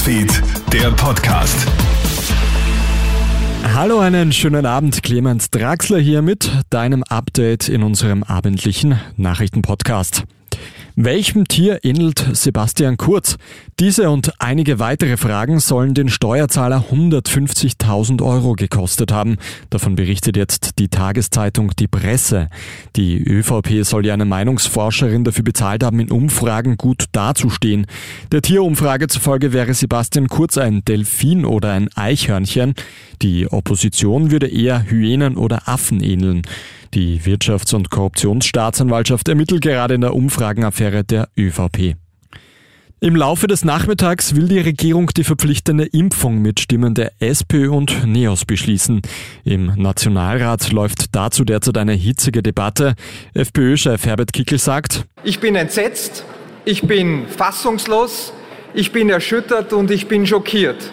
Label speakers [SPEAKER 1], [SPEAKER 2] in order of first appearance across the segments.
[SPEAKER 1] Newsfeed, der Podcast.
[SPEAKER 2] Hallo, einen schönen Abend. Clemens Draxler hier mit deinem Update in unserem abendlichen Nachrichtenpodcast. Welchem Tier ähnelt Sebastian Kurz? Diese und einige weitere Fragen sollen den Steuerzahler 150.000 Euro gekostet haben. Davon berichtet jetzt die Tageszeitung Die Presse. Die ÖVP soll ja eine Meinungsforscherin dafür bezahlt haben, in Umfragen gut dazustehen. Der Tierumfrage zufolge wäre Sebastian Kurz ein Delfin oder ein Eichhörnchen. Die Opposition würde eher Hyänen oder Affen ähneln. Die Wirtschafts- und Korruptionsstaatsanwaltschaft ermittelt gerade in der Umfragenaffäre der ÖVP. Im Laufe des Nachmittags will die Regierung die verpflichtende Impfung mit Stimmen der SPÖ und NEOS beschließen. Im Nationalrat läuft dazu derzeit eine hitzige Debatte. FPÖ-Chef Herbert Kickel sagt,
[SPEAKER 3] Ich bin entsetzt, ich bin fassungslos, ich bin erschüttert und ich bin schockiert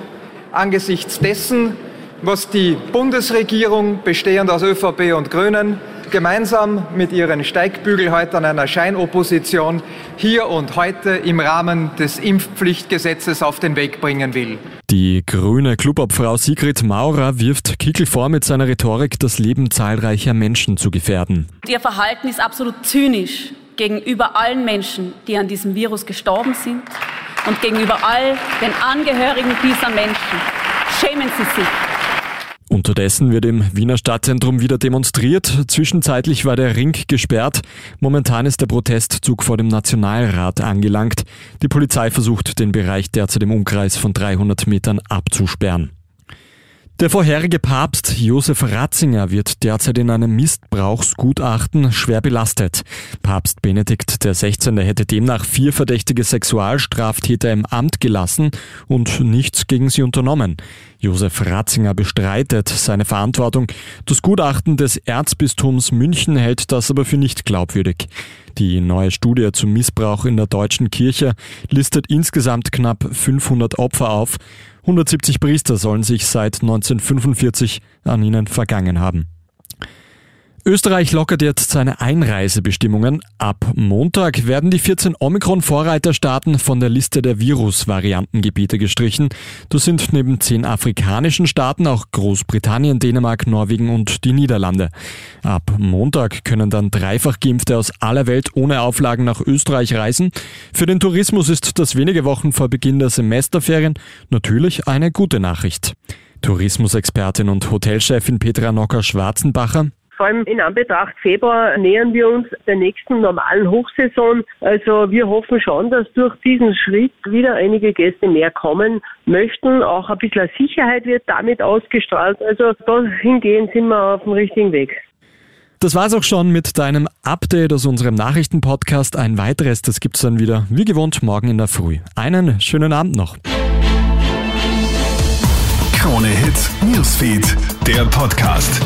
[SPEAKER 3] angesichts dessen, was die Bundesregierung, bestehend aus ÖVP und Grünen, gemeinsam mit ihren Steigbügelhäutern einer Scheinopposition hier und heute im Rahmen des Impfpflichtgesetzes auf den Weg bringen will.
[SPEAKER 2] Die grüne Clubobfrau Sigrid Maurer wirft Kickel vor, mit seiner Rhetorik das Leben zahlreicher Menschen zu gefährden.
[SPEAKER 4] Ihr Verhalten ist absolut zynisch gegenüber allen Menschen, die an diesem Virus gestorben sind und gegenüber all den Angehörigen dieser Menschen. Schämen Sie sich.
[SPEAKER 2] Unterdessen wird im Wiener Stadtzentrum wieder demonstriert. Zwischenzeitlich war der Ring gesperrt. Momentan ist der Protestzug vor dem Nationalrat angelangt. Die Polizei versucht, den Bereich derzeit im Umkreis von 300 Metern abzusperren. Der vorherige Papst Josef Ratzinger wird derzeit in einem Missbrauchsgutachten schwer belastet. Papst Benedikt XVI. hätte demnach vier verdächtige Sexualstraftäter im Amt gelassen und nichts gegen sie unternommen. Josef Ratzinger bestreitet seine Verantwortung. Das Gutachten des Erzbistums München hält das aber für nicht glaubwürdig. Die neue Studie zum Missbrauch in der deutschen Kirche listet insgesamt knapp 500 Opfer auf. 170 Priester sollen sich seit 1945 an ihnen vergangen haben. Österreich lockert jetzt seine Einreisebestimmungen. Ab Montag werden die 14 Omikron-Vorreiterstaaten von der Liste der Virus-Variantengebiete gestrichen. Das sind neben zehn afrikanischen Staaten auch Großbritannien, Dänemark, Norwegen und die Niederlande. Ab Montag können dann dreifach Geimpfte aus aller Welt ohne Auflagen nach Österreich reisen. Für den Tourismus ist das wenige Wochen vor Beginn der Semesterferien natürlich eine gute Nachricht. Tourismusexpertin und Hotelchefin Petra Nocker-Schwarzenbacher.
[SPEAKER 5] Vor allem in Anbetracht Februar nähern wir uns der nächsten normalen Hochsaison. Also wir hoffen schon, dass durch diesen Schritt wieder einige Gäste mehr kommen möchten. Auch ein bisschen Sicherheit wird damit ausgestrahlt. Also dahingehend sind wir auf dem richtigen Weg.
[SPEAKER 2] Das war's auch schon mit deinem Update aus unserem Nachrichtenpodcast. Ein weiteres, das gibt's dann wieder wie gewohnt morgen in der Früh. Einen schönen Abend noch.
[SPEAKER 1] Krone Hits, Newsfeed, der Podcast.